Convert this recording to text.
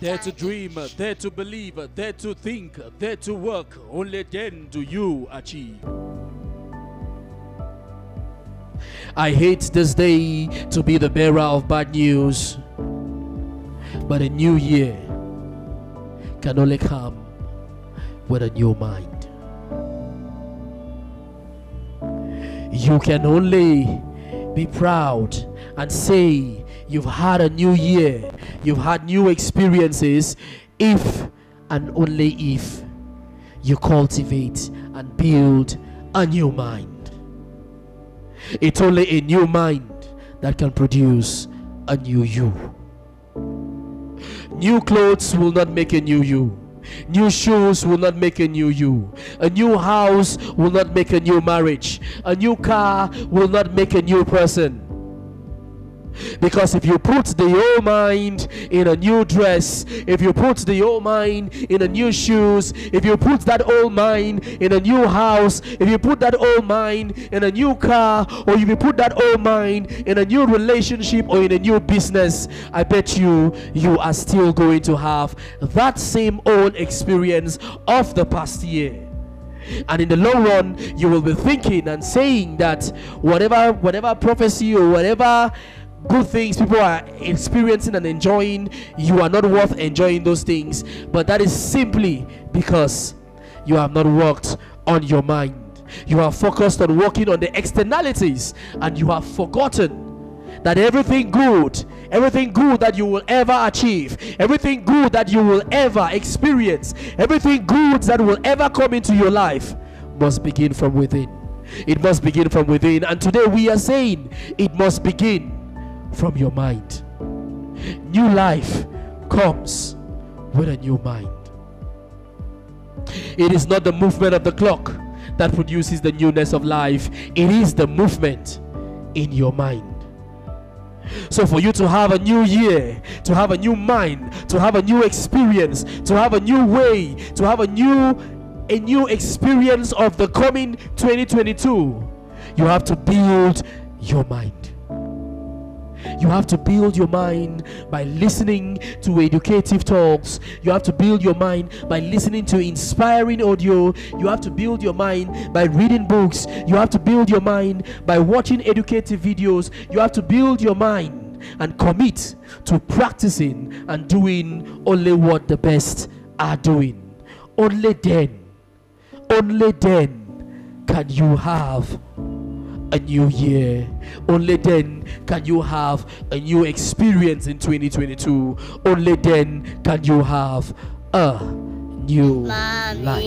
Dare to dream, dare to believe, dare to think, dare to work. Only then do you achieve. I hate this day to be the bearer of bad news, but a new year can only come with a new mind. You can only be proud and say you've had a new year, you've had new experiences if and only if you cultivate and build a new mind. It's only a new mind that can produce a new you. New clothes will not make a new you. New shoes will not make a new you. A new house will not make a new marriage. A new car will not make a new person. Because if you put the old mind in a new dress, if you put the old mind in a new shoes, if you put that old mind in a new house, if you put that old mind in a new car, or if you put that old mind in a new relationship or in a new business, I bet you you are still going to have that same old experience of the past year. And in the long run you will be thinking and saying that whatever whatever prophecy or whatever good things people are experiencing and enjoying, you are not worth enjoying those things. But that is simply because you have not worked on your mind. You are focused on working on the externalities and you have forgotten that everything good, everything good that you will ever achieve, everything good that you will ever experience, everything good that will ever come into your life must begin from within. It must begin from within. And today we are saying it must begin from your mind. New life comes with a new mind. It is not the movement of the clock that produces the newness of life, it is the movement in your mind. So, for you to have a new year, to have a new mind, to have a new experience, to have a new way, to have a new a new experience of the coming 2022, you have to build your mind. You have to build your mind by listening to educative talks. You have to build your mind by listening to inspiring audio. You have to build your mind by reading books. You have to build your mind by watching educative videos. You have to build your mind and commit to practicing and doing only what the best are doing. Only then, only then can you have a new year. Only then can you have a new experience in 2022. Only then can you have a new life.